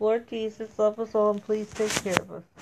Lord Jesus, love us all and please take care of us.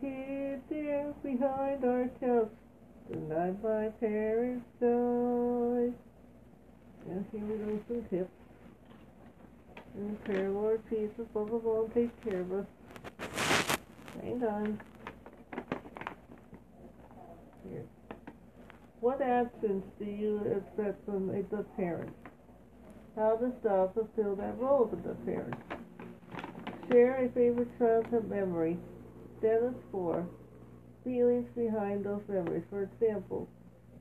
Hid there behind our couch, the night my parents died. And here we go some tips. And prayer, Lord Jesus, us all and take care of us. Hang on. Here. What absence do you expect from a good parent? How does God fulfill that role of a good parent? Share a favorite childhood memory. Dennis 4. Feelings behind those memories. For example,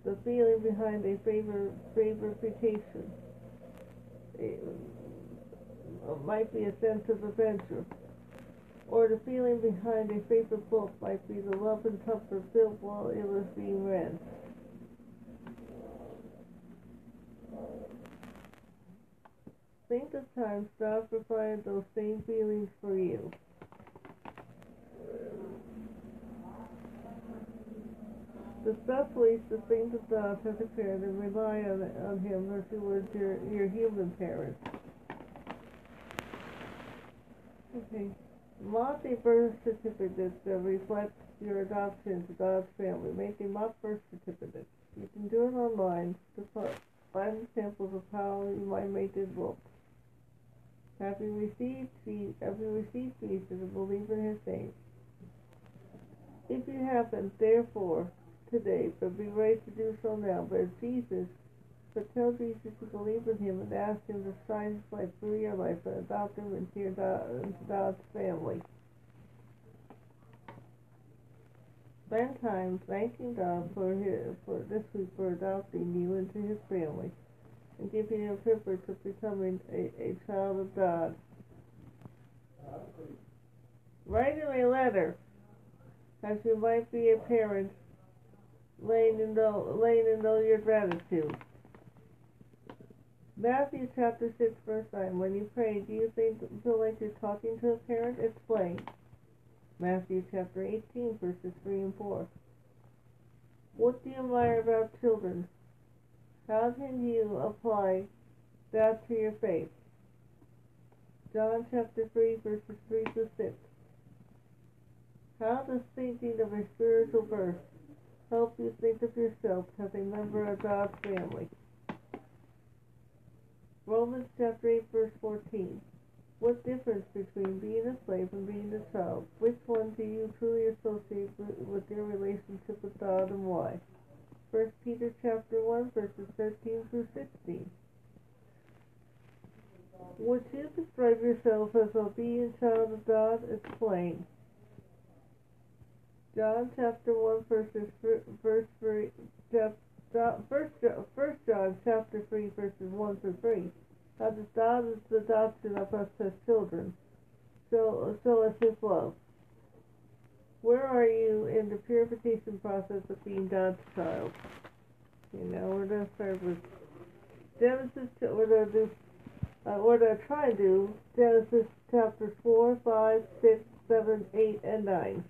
the feeling behind a favor, favorification. It uh, might be a sense of adventure. Or the feeling behind a favorite book might be the love and comfort felt while it was being read. Think of times God provided those same feelings for you. The ways to think of God as a parent and rely on, on Him as you would your, your human parent. Okay. A birth certificate that reflects your adoption to God's family. Make a mock birth certificate. You can do it online to find examples of how you might make it look. Having received having received Jesus a believer in his name. If you haven't, therefore, today, but be ready to do so now, but Jesus, but tell Jesus to believe in him and ask him to shine his light through your life and adopt him into, your into God's family. Spend time thanking God for his, for this week for adopting you into his family and giving you a privilege of becoming a, a child of God. Write him a letter as you might be a parent laying in, the, laying in all your gratitude. Matthew chapter 6 verse 9. When you pray, do you think, feel like you're talking to a parent? Explain. Matthew chapter 18 verses 3 and 4. What do you admire about children? How can you apply that to your faith? John chapter 3, verses 3 to 6. How does thinking of a spiritual birth help you think of yourself as a member of God's family? Romans chapter 8, verse 14. What difference between being a slave and being a child? Which one do you truly associate with your relationship with God and why? 1 Peter chapter 1 verses 13 through 16. Would you describe yourself as a obedient child of God? Explain. John chapter 1 verses verse 3 chapter, first, first John chapter 3 verses 1 through 3 how the God is the adoption of us as children. So so is his love where are you in the purification process of being God's child? You know we're going to start with Genesis we're going to do uh, we're to try and do Genesis chapters 4 5 6 7 8 and 9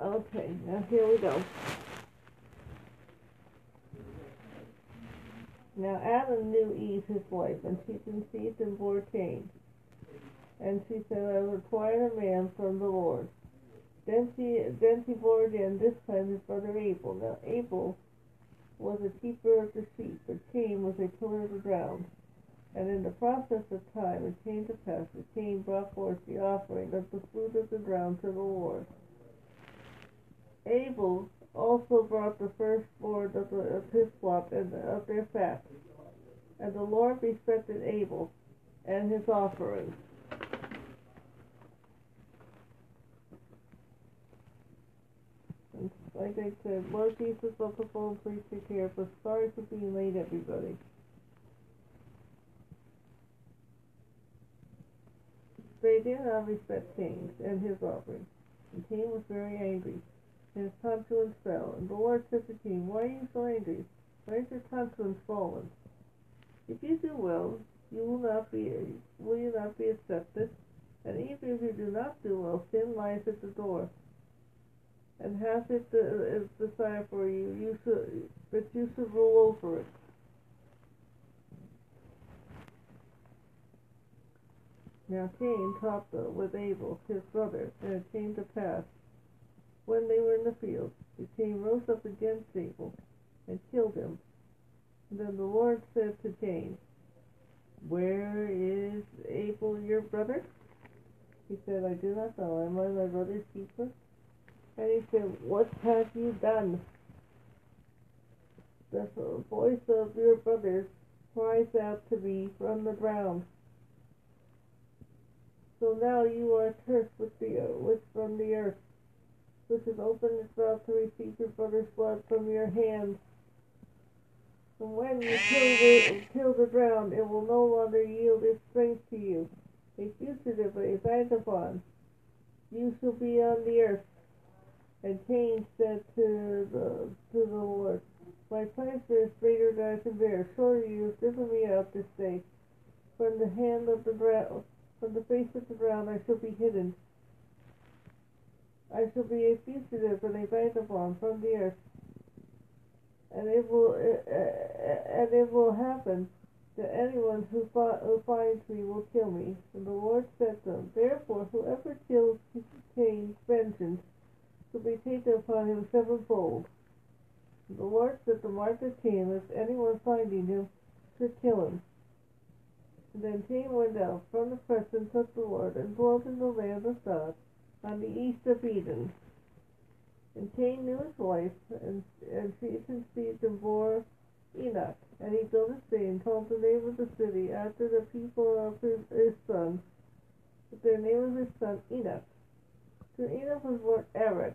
Okay, now here we go. Now Adam knew Eve, his wife, and she conceived and bore Cain. And she said, I require a man from the Lord. Then she then she bore again, this time his brother Abel. Now Abel was a keeper of the sheep, but Cain was a tiller of the ground. And in the process of time it came to pass that Cain brought forth the offering of the fruit of the ground to the Lord. Abel also brought the firstborn of, the, of his flock and of their fat. And the Lord respected Abel and his offerings. And like I said, Lord Jesus, the phone, please take care of. Sorry for being late, everybody. They did not respect Cain and his offering. And Cain was very angry and his confidence fell. And the Lord said to Cain, Why are you so angry? Why is your confidence fallen? If you do well, you will not be will you not be accepted? And even if you do not do well, sin lies at the door, and has it the desire for you, you should but you should rule over it. Now Cain talked with Abel, his brother, and it came to pass when they were in the field, the Cain rose up against Abel and killed him. Then the Lord said to Cain, Where is Abel your brother? He said, I do not know. Am I my brother's keeper? And he said, What have you done? The voice of your brother cries out to me from the ground. So now you are cursed with the with from the earth which has opened its mouth to receive your brother's blood from your hand. And when you kill the, kill the ground, it will no longer yield its strength to you. A fugitive, a vagabond, you shall be on the earth. And Cain said to the to the Lord, My pleasure is greater than I can bear. Surely you have driven me out this day. From the hand of the ground, from the face of the ground I shall be hidden. I shall be a fugitive and a vagabond from the earth. And it will, uh, uh, and it will happen that anyone who, fi- who finds me will kill me. And the Lord said to him, Therefore, whoever kills Cain's vengeance shall be taken upon him sevenfold. And the Lord said to Martha Cain, If anyone finding him should kill him. And then Cain went out from the presence of the Lord and dwelt in the land of God on the east of Eden. And Cain knew his wife, and, and she conceived and bore Enoch. And he built a city and called the name of the city after the people of his, his sons. But their name of his son Enoch. To Enoch was born Eric,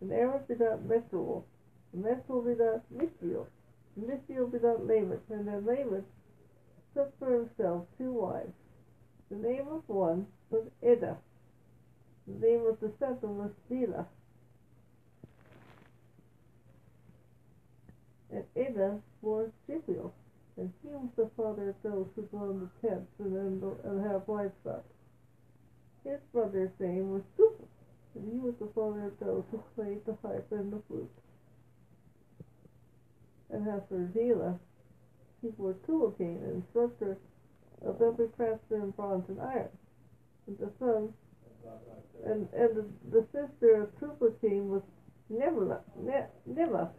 and Eric begot Methuel, and Methuel begot Mishiel, and Mishiel begot Lamech, and then Lamech took for himself two wives. The name of one was Ida, the name of the second was Zillah. And Ada bore Jezreel, and he was the father of those who dwell the tents and, and have livestock. His brother's name was Tubal, and he was the father of those who played the harp and the flute. And as for Zillah, he bore Tubal-Cain, an instructor of every craftsman in bronze and iron. And the sons and and the, the sister of Tubal-Cain was Nimla, Nimma.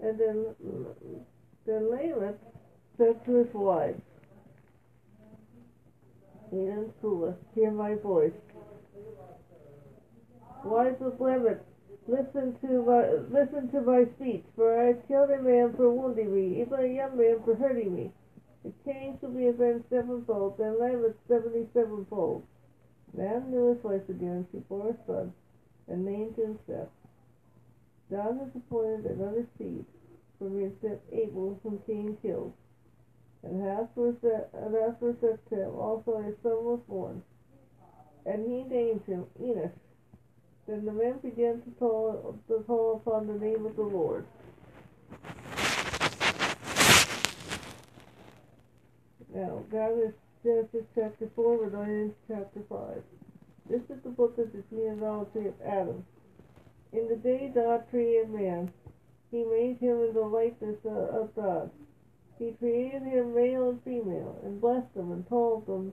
And then then Lamech said to his wives, and Sula, hear my voice. Wives of Lamech, listen to my listen to my speech, for I killed a man for wounding me, even a young man for hurting me. The Cain shall be avenged sevenfold, and Lamech seventy sevenfold. His wife again, she bore a son, and named him Seth. God has appointed another seed from his Seth Abel, whom Cain killed. And after Seth, and after Seth him also a son was born, and he named him Enosh. Then the men began to call, to call upon the name of the Lord. Now, God is Genesis chapter 4, we're going chapter 5. This is the book of the genealogy of Adam. In the day God created man, he made him in the likeness of God. He created him male and female, and blessed them, and told them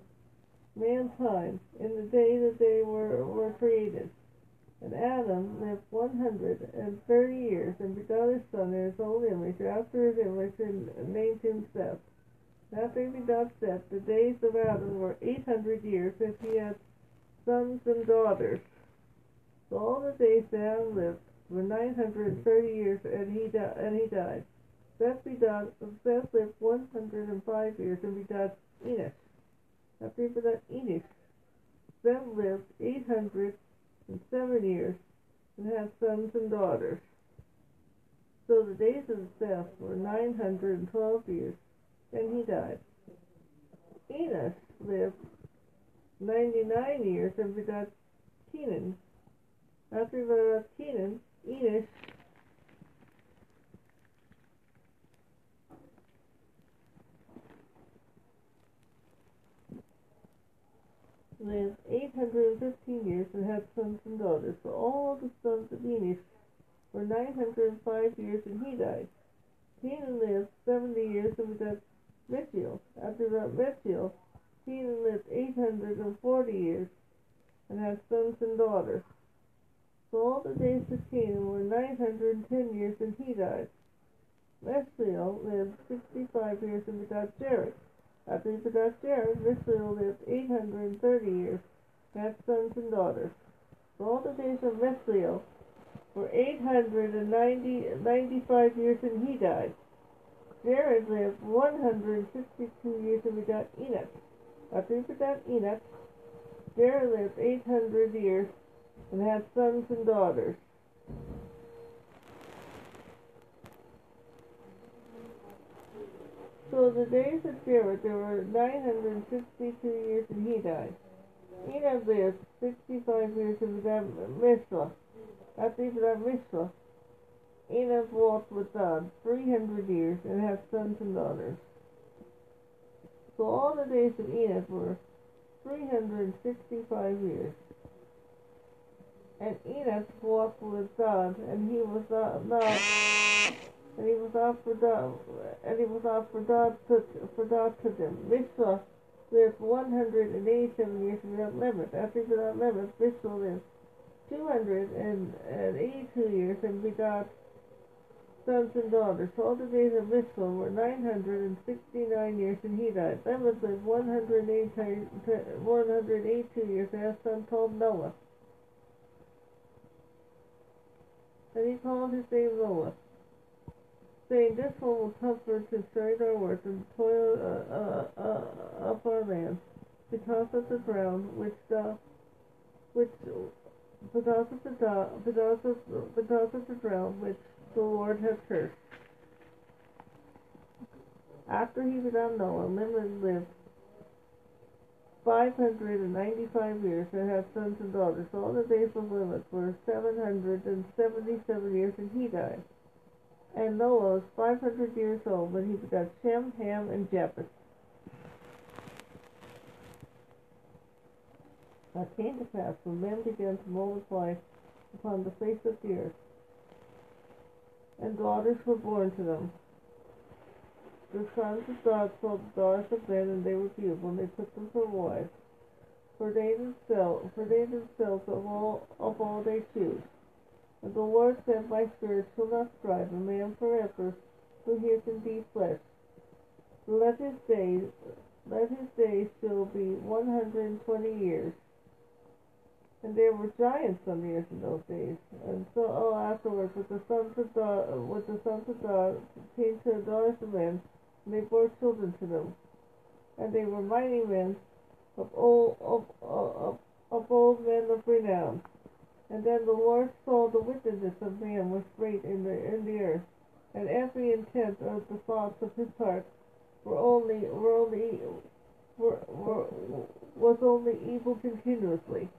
mankind in the day that they were, were created. And Adam lived one hundred and thirty years, and begot a son in his own image, after his image, and named him Seth. After he begot Seth, the days of Adam were eight hundred years, and he had sons and daughters. So all the days that Adam lived were nine hundred and thirty years, and he di- and he died. Seth begot Seth lived one hundred and five years, and begot Enosh. After he begot Enosh, Seth lived eight hundred and seven years, and had sons and daughters. So the days of Seth were nine hundred and twelve years, and he died. Enosh lived ninety-nine years and begot Kenan. After he begot Kenan, Enosh lived eight hundred and fifteen years and had sons and daughters. So all the sons of Enosh were nine hundred and five years, and he died. Kenan lived seventy years and begot Mitchell. After that Mitchell, Kenan lived eight hundred and forty years and had sons and daughters. So all the days of Kenan were nine hundred and ten years, and he died. Mesriel lived sixty-five years and begot Jared. After he begot Jared, Mesriel lived eight hundred and thirty years and had sons and daughters. So all the days of Mesriel were eight hundred and ninety ninety-five years, and he died. Jared lived one hundred and sixty-two years and begot Enoch. After he begot Enoch, Jared lived eight hundred years and had sons and daughters. So the days of Jared, there were nine hundred and sixty-two years, and he died. Enoch lived sixty-five years and begot Mishra. After he begot Mishra, Enoch walked with God three hundred years and had sons and daughters. So all the days of Enoch were three hundred and sixty-five years. And Enoch walked with God, and he was not, not and he was not for God, and he was not for God took for God took him. Mishra lived one hundred and eighty-seven years without Lamech. After begot Lamech, Mishra lived two hundred and eighty-two years and begot sons and daughters. All the days of Mishra were nine hundred and sixty-nine years, and he died. Lived one hundred and eighty-two years and a son called Noah. And he called his name Noah, saying, This one will comfort to straight our words and toil uh, uh, uh, up our land, because of the ground which the which because of the because of because of the ground which the Lord had cursed. After he begot Noah, Lamech lived five hundred and ninety-five years and had sons and daughters. All the days of Lamech were seven hundred and seventy-seven years, and he died. And Noah was five hundred years old when he begot Shem, Ham, and Japheth. Now came to pass when men began to multiply upon the face of the earth, and daughters were born to them. The sons of God saw the daughters of men, and they were beautiful, and they took them for wives. For they themselves, for they themselves of all of all they choose. And the Lord said, My spirit shall not strive a man forever, who hears indeed flesh. Let his days, let his days shall be one hundred and twenty years. And there were giants some years in those days. And so oh, afterwards, with the sons of God, with the sons of God, came to the daughters of men, and they bore children to them. And they were mighty men of old, of, of, of old men of renown. And then the Lord saw the wickedness of man was great in the in the earth, and every intent of the thoughts of his heart were only were only were, were, was only evil continuously.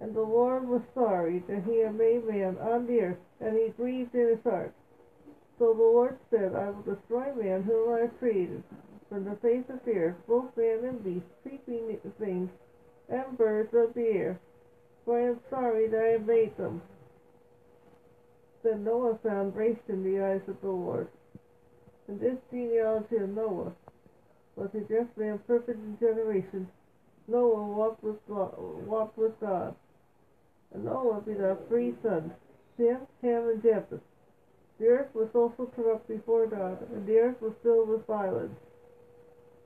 And the Lord was sorry that he had made man on the earth, and he grieved in his heart. So the Lord said, I will destroy man whom I have created from the face of the earth, both man and beast, creeping things, and birds of the air, for I am sorry that I have made them. Then Noah found grace in the eyes of the Lord. And this genealogy of Noah was a just man, perfect in generation. Noah walked with God, walked with God. And Noah begot free sons, Shem, Ham, and Japheth. The earth was also corrupt before God, and the earth was filled with violence.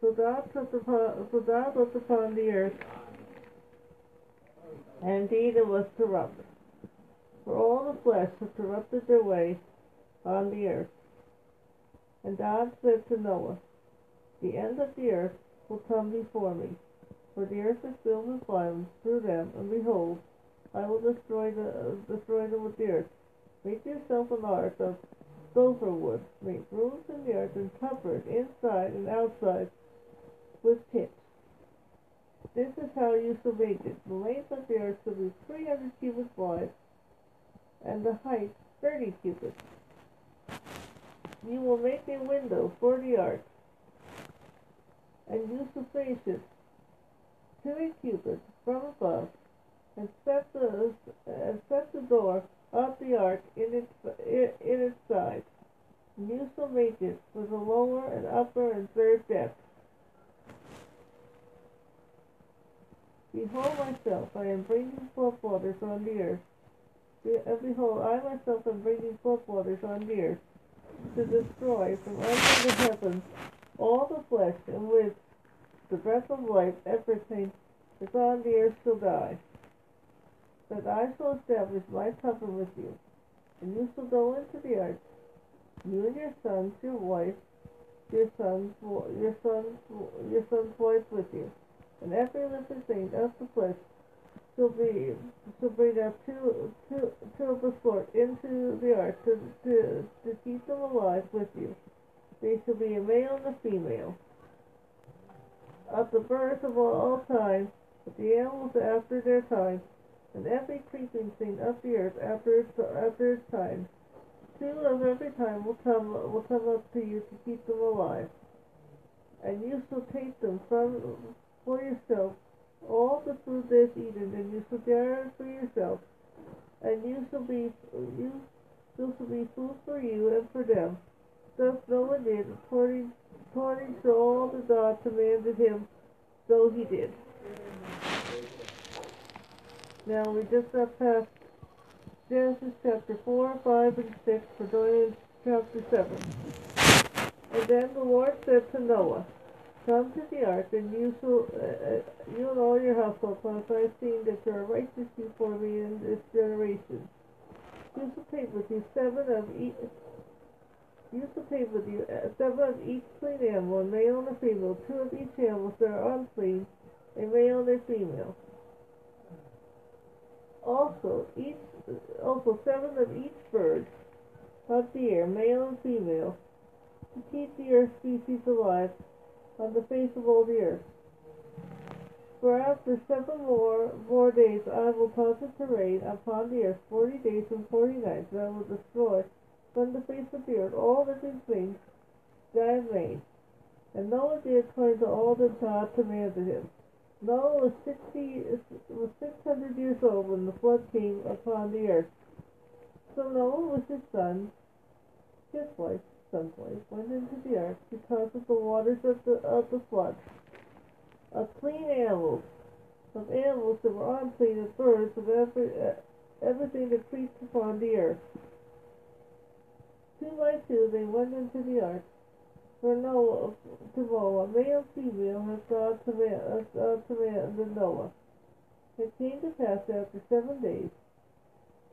So God took upon, so God looked upon the earth, and indeed it was corrupt. For all the flesh had corrupted their way on the earth. And God said to Noah, The end of the earth will come before me, for the earth is filled with violence through them, and behold, I will destroy the uh, destroy them with the earth. Make yourself an ark of gopher wood. Make rooms in the earth and cover it inside and outside with pitch. This is how you shall make it. The length of the earth shall be three hundred cubits wide, and the height thirty cubits. You will make a window for the ark, and you shall face it to a cubit from above, and set the and set the door of the ark in its in its side. You shall make it with a lower and upper and third depth. Behold myself, I am bringing forth waters on the earth. And uh, behold, I myself am bringing forth waters on the earth to destroy from under the heavens all the flesh in which the breath of life everything is on the earth shall die. That I shall establish my covenant with you, and you shall go into the ark, you and your sons, your wife, your sons, your sons, your son's wife with you, and every living thing of the flesh shall be shall bring up two two two of the sort into the ark to, to to keep them alive with you. They shall be a male and a female. Of the birds of all time, of the animals after their time, and every creeping thing of the earth after its after its time. Two of every time will come will come up to you to keep them alive. And you shall take them from for yourself all the food they have eaten, and you shall gather it for yourself, and you shall be you shall be food for you and for them. Thus Noah did according according to all that God commanded him, so he did. Now we just got past Genesis chapter 4, 5, and 6 for going into chapter 7. And then the Lord said to Noah, Come to the ark, and you shall, uh, uh, you and all your household, once I have seen that you are righteous before me in this generation. You shall take with you seven of each. You shall take with you uh, seven of each clean animal, a male and a female, two of each animal that are unclean, a male and a female. Also, each also seven of each bird of the air, male and female, to keep the earth species alive on the face of all the earth. For after seven more more days I will cause it to rain upon the earth forty days and forty nights, and I will destroy from the face of the earth all living things that I made. And Noah did according to all that God commanded him. Noah was sixty was six hundred years old when the flood came upon the earth. So Noah with his son, his wife, son's wife, went into the ark because of the waters of the of the flood. Of clean animals, of animals that were unclean, of birds, of every everything that creeps upon the earth. Two by two they went into the ark for Noah to Noah, male and female, has God commanded Noah. It came to pass after seven days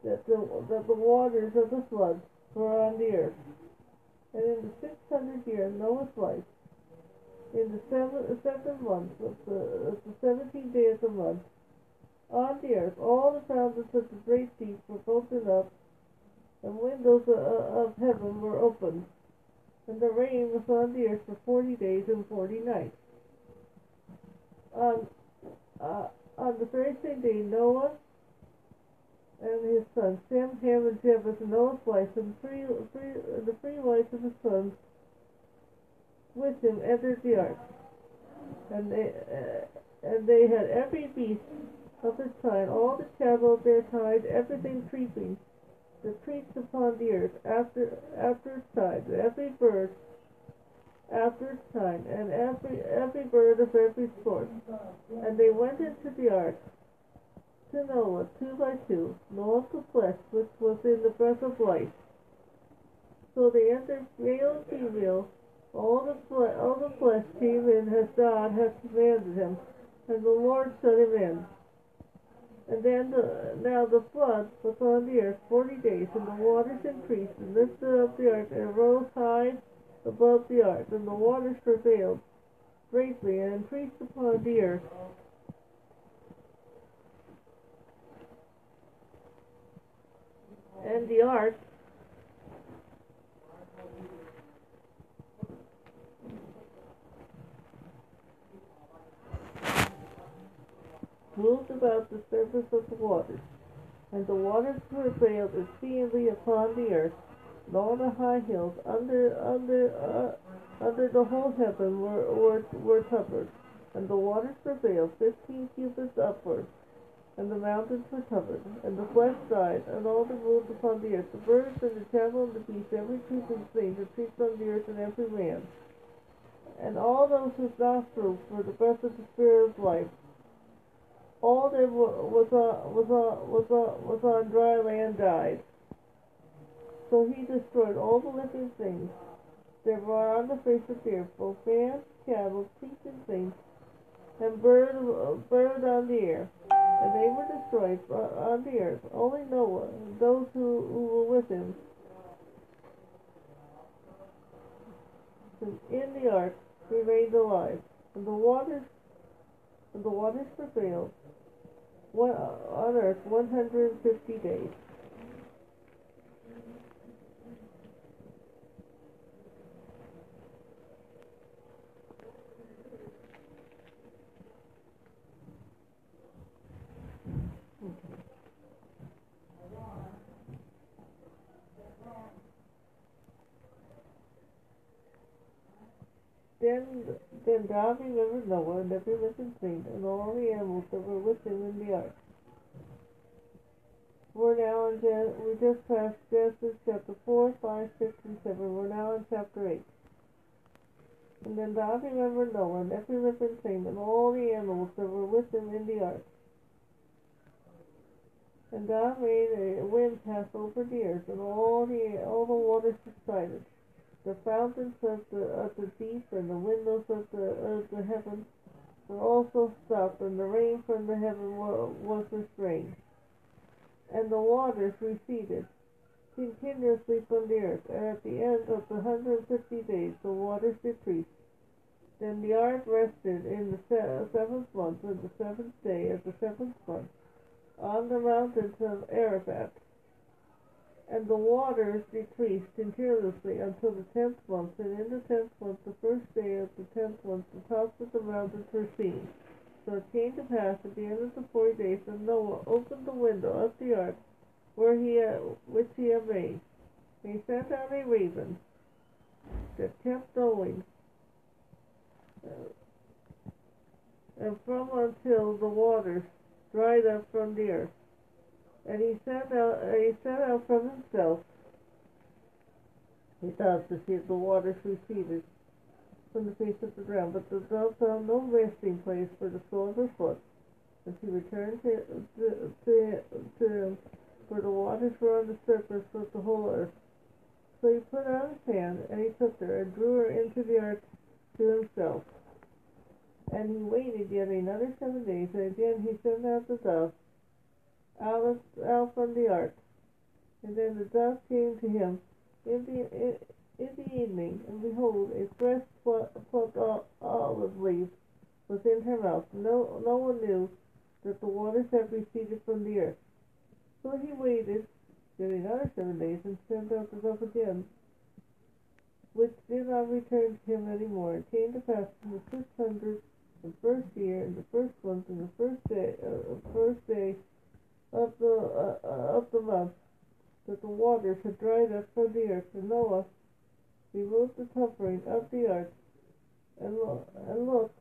that the, that the waters of the flood were on the earth. And in the six hundredth year of Noah's life, in the seventh, seventh month of the, of the seventeenth day of the month, On the earth, all the fountains of the great deep were broken up, and windows of heaven were opened, and the rain was on the earth for forty days and forty nights. On, uh, on the very same day, Noah and his sons, Shem, Ham, and Japheth, and Noah's wife, and three, three, the three wives of his sons with him entered the ark. And they, uh, and they had every beast of its kind, all the cattle of their kind, everything creeping that creeps upon the earth after after its time, every bird after its time, and every every bird of every sort. And they went into the ark to Noah two by two, Noah the flesh which was in the breath of life. So they entered male and female, all the fle- all the flesh came in as God had commanded him, and the Lord shut him in. And then the, now the flood was on the earth forty days, and the waters increased and lifted up the ark and rose high above the ark, and the waters prevailed greatly and increased upon the earth. And the ark moved about the surface of the waters, and the waters prevailed exceedingly upon the earth, and all the high hills under under uh, under the whole heaven were, were were covered, and the waters prevailed fifteen cubits upward, and the mountains were covered, and the flesh died, and all that moved upon the earth, the birds and the cattle and the beasts, every creeping thing that creeps on the earth, and every man, and all those whose nostrils were the breath of the spirit of life all that was on, was on, was on, was on dry land died. So he destroyed all the living things that were on the face of the earth, both man, cattle, creeping things, and bird, bird on the air. And they were destroyed uh, on the earth. Only Noah and those who, who were with him in the ark remained alive. And the waters and the waters prevailed one, on earth 150 days. Then, then God remembered Noah and every living thing and all the animals that were with him in the ark. We're now in we just passed Genesis chapter 4, 5, 6, and 7. We're now in chapter 8. And then God remembered Noah and every living thing and all the animals that were with him in the ark. And God made a wind pass over the earth, and all the all the waters subsided the fountains of the of the deep and the windows of the of the heaven were also stopped, and the rain from the heaven was restrained, and the waters receded continuously from the earth. And at the end of the hundred and fifty days, the waters decreased. Then the ark rested in the seventh month, on the seventh day of the seventh month, on the mountains of Ararat and the waters decreased continuously until the tenth month, and in the tenth month, the first day of the tenth month, the tops of the mountains were seen. So it came to pass at the end of the forty days that Noah opened the window of the ark where he had, which he had made. He sent out a raven that kept going, uh, and from until the waters dried up from the earth. And he sent out, uh, he sent out from himself he thought to see if the waters receded from the face of the ground. But the dove found no resting place for the sole of her foot. And she returned to, to, to, to him, for the waters were on the surface of the whole earth. So he put out his hand, and he took her, and drew her into the ark to himself. And he waited yet another seven days, and again he sent out the dove out, out from the ark. And then the dove came to him in the, in, in the evening, and behold, a fresh plucked olive leaf was in her mouth. No, no one knew that the waters had receded from the earth. So he waited yet another seven days and sent out the dove again, which did not return to him any more. It came to pass in the six hundred and first year, in the first month, in the first day, uh, first day of the uh, uh, of the month, that the waters had dried up from the earth, and Noah removed the covering of the ark, and, lo- and looked,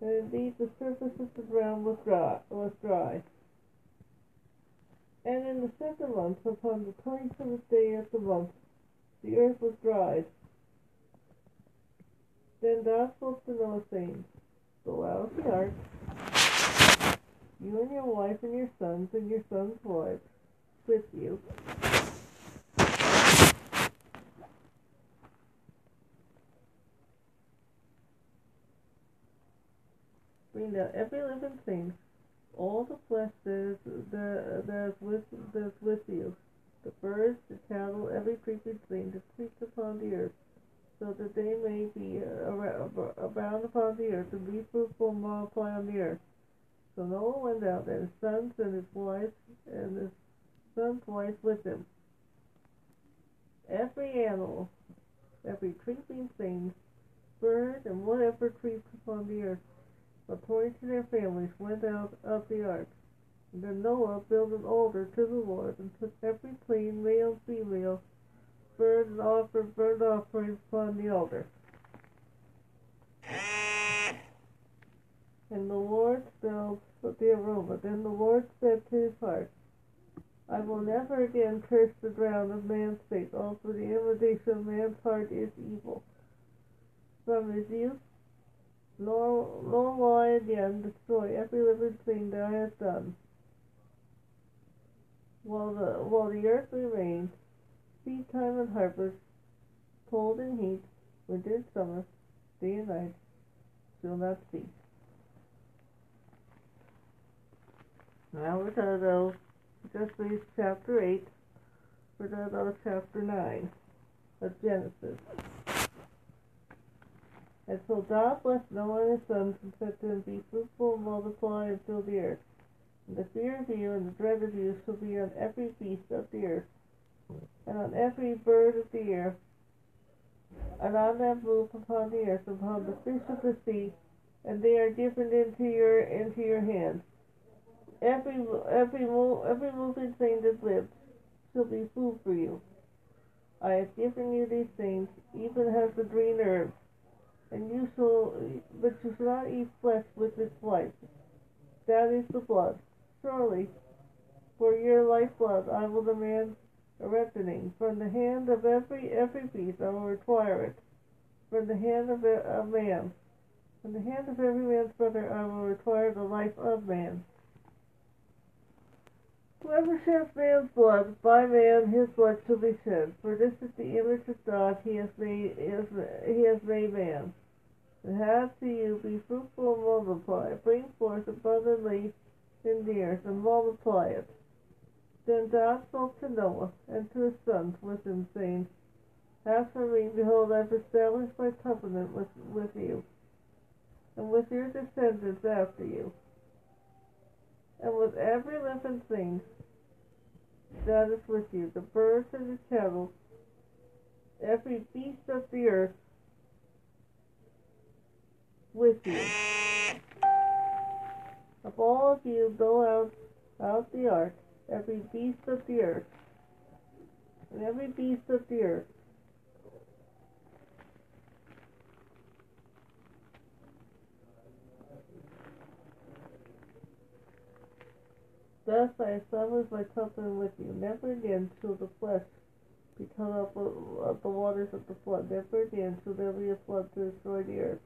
and indeed the surface of the ground was dry. Was dry. And in the second month, upon the twenty-seventh day of the month, the earth was dried. Then God spoke to Noah, saying, Go out of the ark, you and your wife and your sons and your sons' wives with you. Bring out every living thing, all the flesh that is, that, that is with that is with you, the birds, the cattle, every creeping thing that creeps upon the earth, so that they may be abound upon the earth and be fruitful and multiply on the earth. So Noah went out, and his sons and his wives and his sons' wives with him. Every animal, every creeping thing, bird, and whatever creeps upon the earth, according to their families, went out of the ark. And then Noah built an altar to the Lord, and took every clean male and female bird and offered burnt offerings upon the altar. And the Lord smelled the aroma. Then the Lord said to his heart, I will never again curse the ground of man's face, also the invitation of man's heart is evil. From his youth, nor, nor will I again destroy every living thing that I have done. While the, while the earth remains, seed time and harvest, cold and heat, winter and summer, day and night, shall not cease. Now we're going to go, just read chapter 8, we're going to go to chapter 9 of Genesis. And so God blessed Noah and his sons and said to them, Be fruitful and multiply and fill the earth. And the fear of you and the dread of you shall be on every beast of the earth, and on every bird of the air, and on that move upon the earth, upon the fish of the sea, and they are given into your into your hand every every every moving thing that lives shall be food for you. I have given you these things, even as the green herbs, and you shall, but you shall not eat flesh with its life. That is the blood. Surely, for your lifeblood, I will demand a reckoning from the hand of every every beast. I will require it from the hand of a, a man. From the hand of every man's brother, I will require the life of man. Whoever sheds man's blood, by man his blood shall be shed. For this is the image of God he has made, he has made man. And have to you be fruitful and multiply, bring forth abundantly in the earth, and multiply it. Then God spoke to Noah and to his sons with him, saying, As for me, behold, I have established my covenant with, with you, and with your descendants after you, and with every living thing that is with you, the birds and the cattle, every beast of the earth with you. Of all of you go out out the ark, every beast of the earth, and every beast of the earth. Thus I establish my covenant with you. Never again shall the flesh be cut up of the waters of the flood. Never again shall there be a flood to destroy the earth.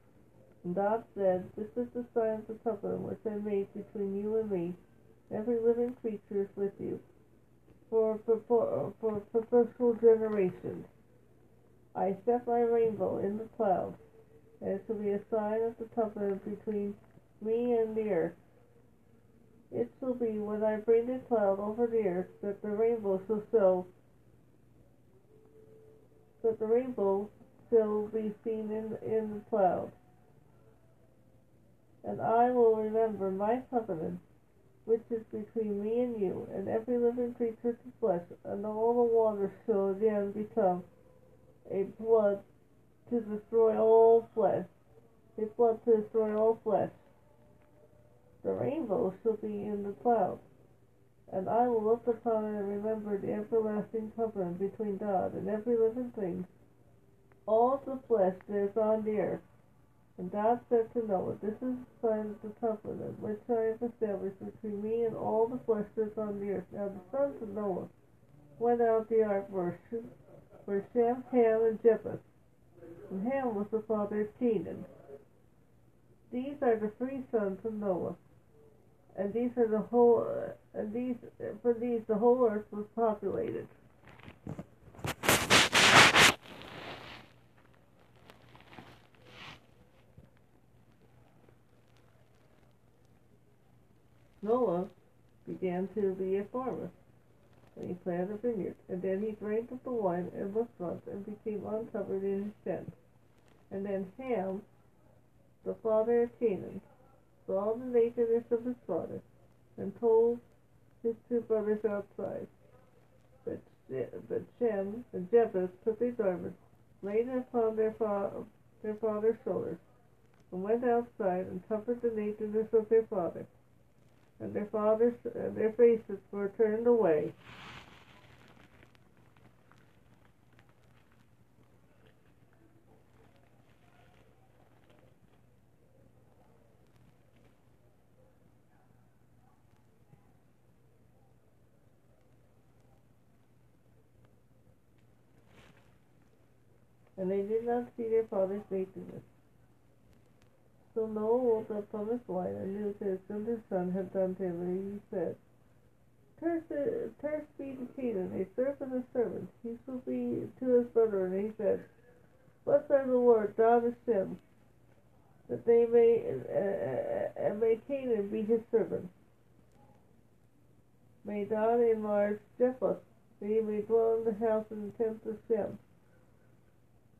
And God said, This is the sign of the covenant which I made between you and me. Every living creature is with you for, for, for perpetual generations. I set my rainbow in the clouds, and it shall be a sign of the covenant between me and the earth. It shall be when I bring the cloud over the earth that the rainbow shall show that the rainbow shall be seen in, in the cloud. And I will remember my covenant which is between me and you, and every living creature to flesh, and all the waters shall again become a blood to destroy all flesh, a flood to destroy all flesh. The rainbow shall be in the clouds, and I will look upon it and remember the everlasting covenant between God and every living thing, all the flesh that is on the earth. And God said to Noah, This is the sign of the covenant which I have established between me and all the flesh that is on the earth. Now the sons of Noah went out the ark were, were Shem, Ham, and Japheth. And Ham was the father of Canaan. These are the three sons of Noah. And these are the whole, uh, and these, for these the whole earth was populated. Noah began to be a farmer, and he planted a vineyard, and then he drank of the wine and was drunk and became uncovered in his tent. And then Ham, the father of Canaan, saw the nakedness of his father, and told his two brothers outside. But, but Shem and Japheth took their garments, laid it upon their, fa- their father's shoulders, and went outside and covered the nakedness of their father and their fathers and their faces were turned away. And they did not see their father's nakedness. So Noah woke up from his wine and knew that his younger son had done to him, and he said, cursed be the Canaan, a servant of servants. He be to his brother, and he said, Blessed are the Lord, God of Shem, that they may, uh, and may Canaan be his servant. May God enlarge Japheth, that he may dwell in the house and the tent of Shem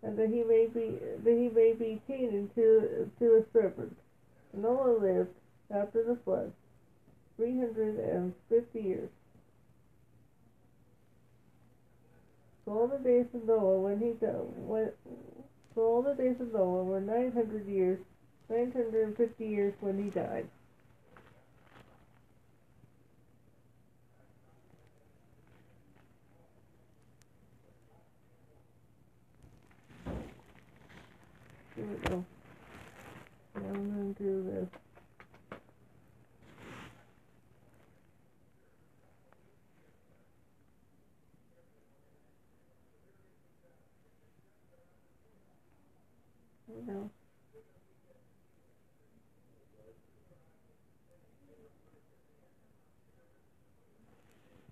and that he may be that he may be Canaan to to a serpent. Noah lived after the flood three hundred and fifty years. So all the days of Noah when he when so all the days of Noah were nine hundred years, nine hundred and fifty years when he died. Here we go. I'm to do this. We go.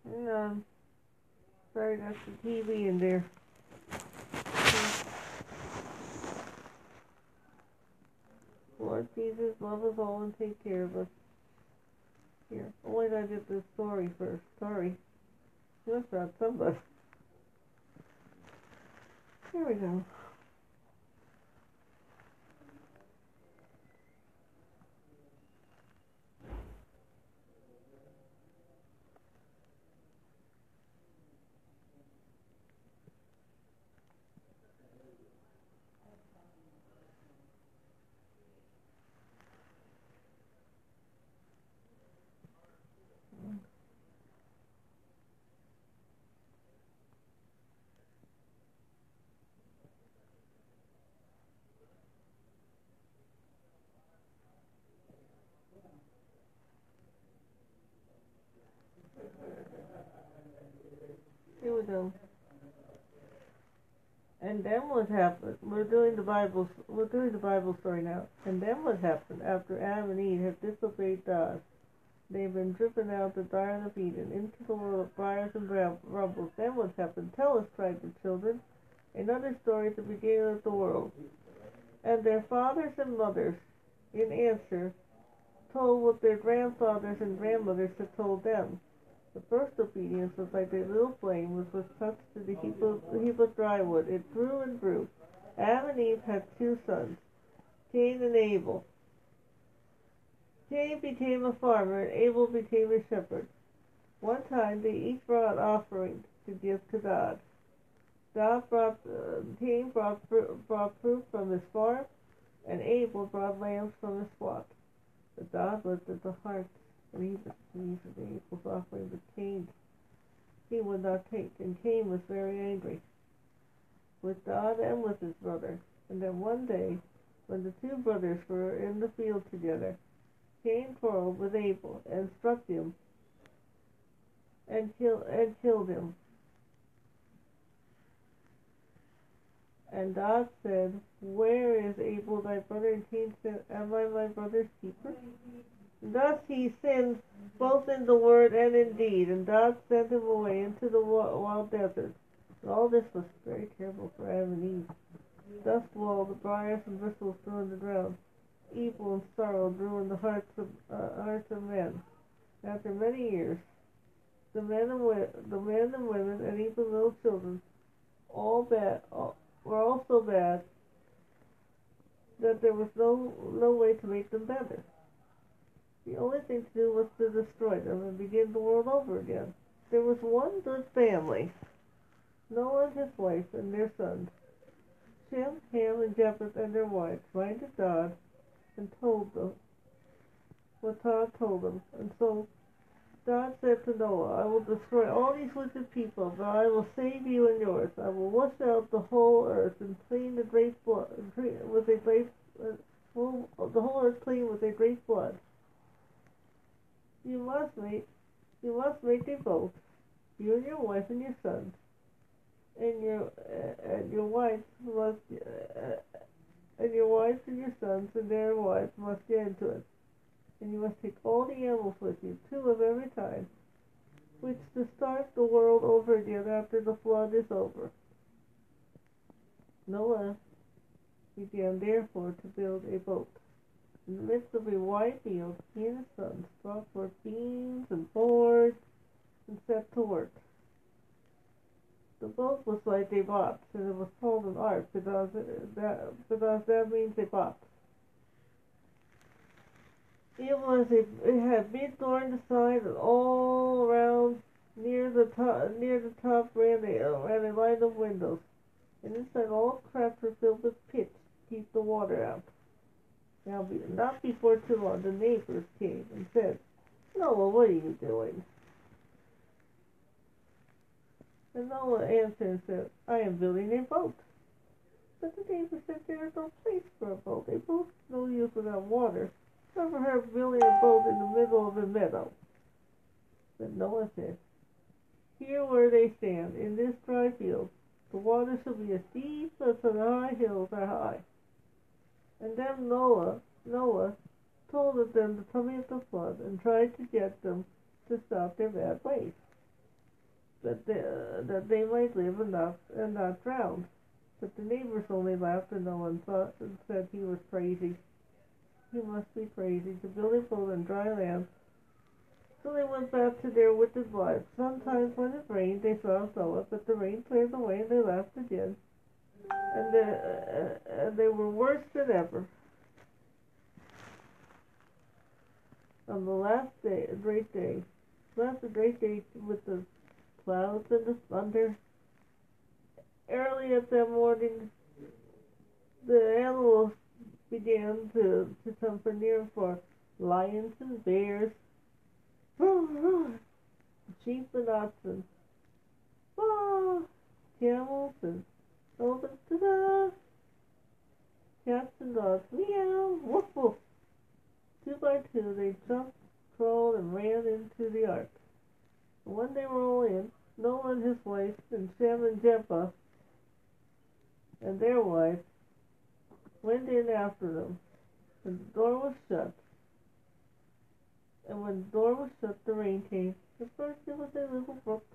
Hang. Sorry, that's the TV in there. Lord Jesus, love us all and take care of us. Here, oh wait, I get the story first. Sorry. Must have somebody. Here we go. And then what happened? We're doing the Bible. We're doing the Bible story now. And then what happened after Adam and Eve had disobeyed God? They've been driven out of the Garden of Eden into the world of briars and rumbles. Then what happened? Tell us, cried the children. Another story at the beginning of the world. And their fathers and mothers, in answer, told what their grandfathers and grandmothers had told them. The first obedience was like a little flame which was touched to the heap of, heap of dry wood. It grew and grew. Adam and Eve had two sons, Cain and Abel. Cain became a farmer and Abel became a shepherd. One time they each brought offerings to give to God. God brought, uh, Cain brought, brought fruit from his farm, and Abel brought lambs from his flock. But God looked at the hearts, was pleased with Abel's offering, but Cain he would not take, and Cain was very angry with God and with his brother. And then one day, when the two brothers were in the field together, Cain quarreled with Abel and struck him and, kill, and killed him. And God said, Where is Abel thy brother? And Cain said, Am I my brother's keeper? Thus he sinned both in the word and in deed, and God sent him away into the wild desert. All this was very terrible for Adam and Eve. Thus all the briars and bristles in the ground. Evil and sorrow grew in the hearts of uh, hearts of men. After many years, the men and wi- the men and women and even little children, all bad, all, were all so bad that there was no no way to make them better. The only thing to do was to destroy them and begin the world over again. There was one good family, Noah and his wife and their sons. Shem, Ham, and Japheth and their wives minded God and told them what God told them. And so God said to Noah, I will destroy all these wicked people, but I will save you and yours. I will wash out the whole earth and clean the great blood with a great uh, the whole earth clean with a great blood. You must make you must make a vow, you and your wife and your son, and your uh, and your wife must uh, and your wives and your sons and their wives must get into it. And you must take all the animals with you, two of every kind, which to start the world over again after the flood is over. Noah began therefore to build a boat in the midst of a wide field, he and his sons brought forth beams and boards and set to work. The boat was like a box, and it was called an ark because that, because that means a box. It was a, it had big door in the side, and all around near the top near the top ran a ran a line of windows, and inside all cracks were filled with pitch to keep the water out. Now, not before too long, the neighbors came and said, Noah, what are you doing? And Noah answered and said, I am building a boat. But the neighbors said, There is no place for a boat. A boat's no use without water. Never heard building a boat in the middle of a meadow. But Noah said, Here where they stand, in this dry field, the water shall be as deep as the high hills are high. And then Noah, Noah told them to come of the flood and tried to get them to stop their bad ways, that they, uh, that they might live enough and not drown. But the neighbors only laughed and no one thought and said he was crazy. He must be crazy to build a boat on dry land. So they went back to their wicked lives. Sometimes when it rained, they saw Noah, but the rain cleared away and they laughed again and, uh, and they were worse than ever. On the last day, a great day, last a great day with the clouds and the thunder. Early at that morning, the animals began to, to come for near for lions and bears, sheep and oxen, camels and over to the cats and dogs. Meow, woof woof. Two by two, they jumped, crawled, and ran into the ark. When they were all in, Noah and his wife, and Shem and Japheth, and their wife, went in after them. And the door was shut. And when the door was shut, the rain came. At first it was a little brook,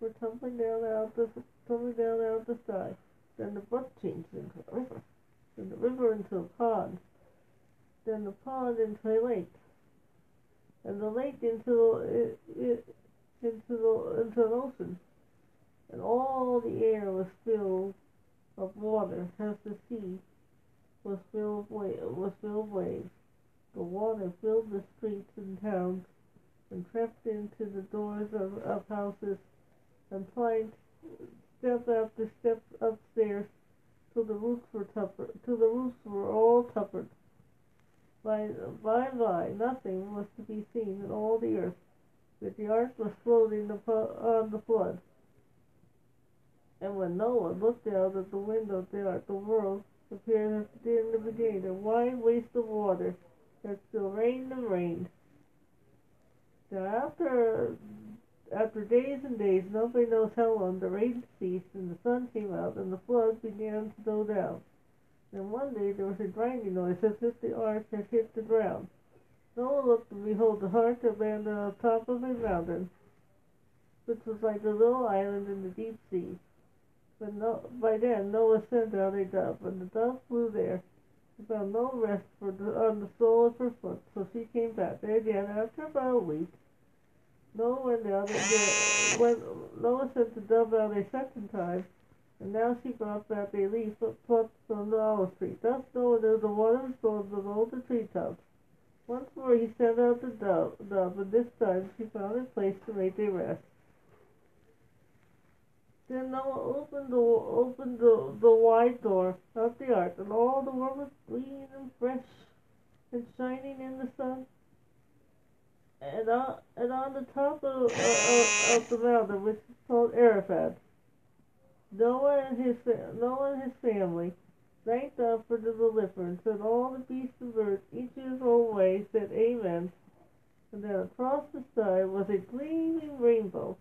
were tumbling down out the tumbling down out of the sky. Then the brook changed into a river. Then the river into a pond. Then the pond into a lake. And the lake into into the into an ocean. And all the air was filled of water, as the sea was filled with was filled with waves. The water filled the streets and towns and crept into the doors of, of houses and climbed step after step upstairs till the roofs were tuppered, till the roofs were all tuppered. By, by and by, nothing was to be seen in all the earth, but the ark was floating on the flood. And when Noah looked out at the window of the ark, the world appeared at the end of the gate, a wide waste of water that still rained and rained. After after days and days, nobody knows how long, the rain ceased and the sun came out and the floods began to go down. Then one day there was a grinding noise as if the ark had hit the ground. Noah looked and behold the ark landed on top of a mountain, which was like a little island in the deep sea. But no, by then Noah sent out a dove, and the dove flew there. She found no rest for the, on the sole of her foot, so she came back. And again, after about a week, Noah went out and when Noah sent the dove out a second time, and now she brought back a leaf plucked from the olive tree. Thus Noah knew the water storms of all the treetops. Once more he sent out the dove, dove, and this time she found a place to make a rest. Then Noah opened the opened the, the wide door of the ark, and all the world was clean and fresh and shining in the sun. And on, and on the top of, of, of the mountain, which is called Ararat, Noah and his Noah and his family thanked God for the deliverance, and all the beasts and birds, each in his own way, said Amen. And then across the sky was a gleaming rainbow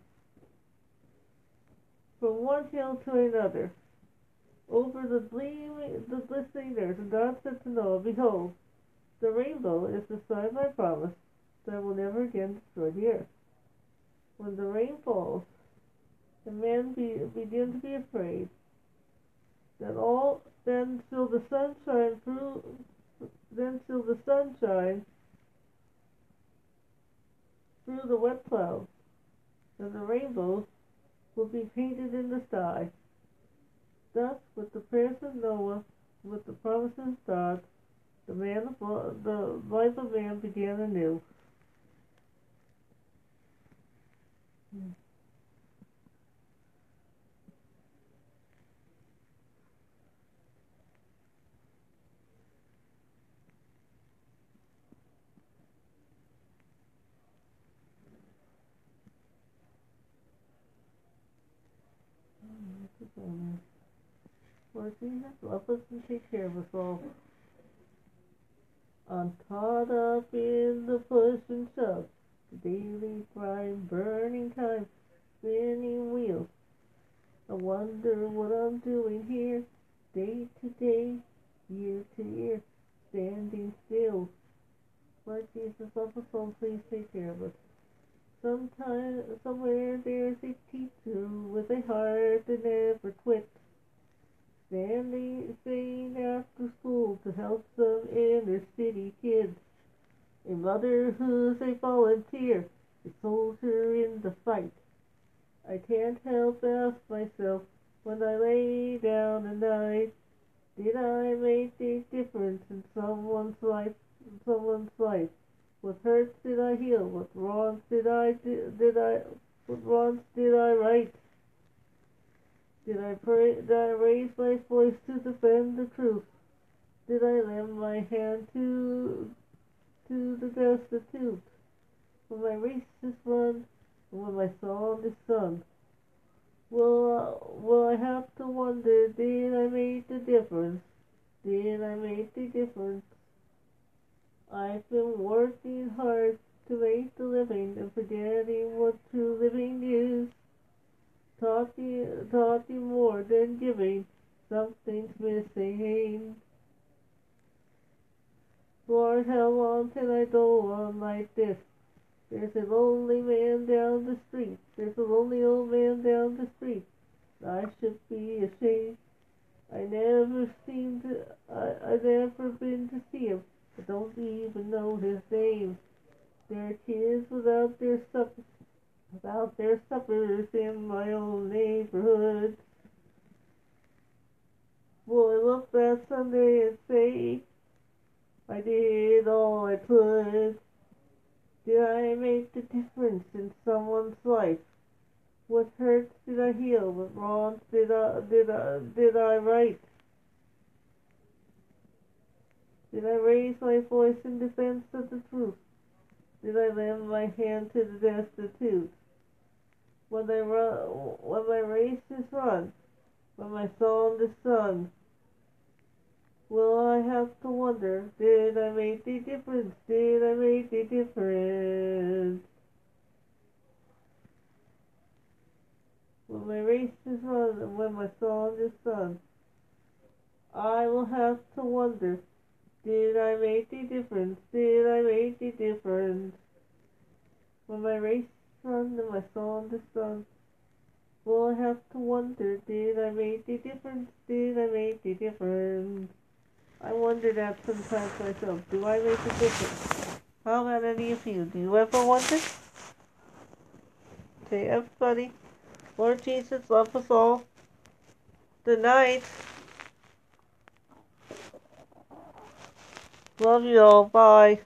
from one hill to another, over the gleaming, the glistening earth. And God said to Noah, Behold, the rainbow is the sign of my promise that will never again destroy the earth. When the rain falls, the men be, begin to be afraid, then all then till the sunshine through then till the sunshine through the wet clouds, and the rainbow will be painted in the sky. Thus, with the prayers of Noah, with the promises of God, the man of the life of man began anew. Hmm. Um, Lord Jesus, love us and take care of us all. I'm caught up in the push and shove, the daily grind, burning time, spinning wheels. I wonder what I'm doing here, day to day, year to year, standing still. Lord Jesus, love us all, please take care of us. Sometime, somewhere there's a teacher with a heart that never quits. Standing, staying after school to help some inner city kids. A mother who's a volunteer, a soldier in the fight. I can't help ask myself when I lay down at night, did I make a difference in someone's life? In someone's life? What hurts did I heal? What wrongs did I did I what wrongs did I right? Did I pray? Did I raise my voice to defend the truth? Did I lend my hand to to the destitute? When my race is run, and when my song is sung, will uh, will I have to wonder? Did I make the difference? Did I make the difference? I've been working hard to make the living and forgetting what true living is. Taught you, taught you more than giving, something's missing. Lord, how long can I go on like this? There's a lonely man down the street. There's a lonely old man down the street. I should be ashamed. I never seem to, I, I never been to see him. I don't even know his name. There are kids without their suppers, without their suppers in my own neighborhood. Will I look that Sunday and say, I did all I could. Did I make the difference in someone's life? What hurts did I heal? What wrongs did I did I did I right? Did I raise my voice in defense of the truth? Did I lend my hand to the destitute? When run, when my race is run, when my song is sung, will I have to wonder, did I make the difference? Did I make the difference? When my race is and when my song is sung, I will have to wonder, did I make the difference? Did I make the difference? When my race is run and my song is sung, will I have to wonder, did I make the difference? Did I make the difference? I wonder that sometimes myself. Do I make a difference? How about any of you? Do you ever wonder? Okay, everybody. Lord Jesus, love us all. Good night. Love you all. Bye.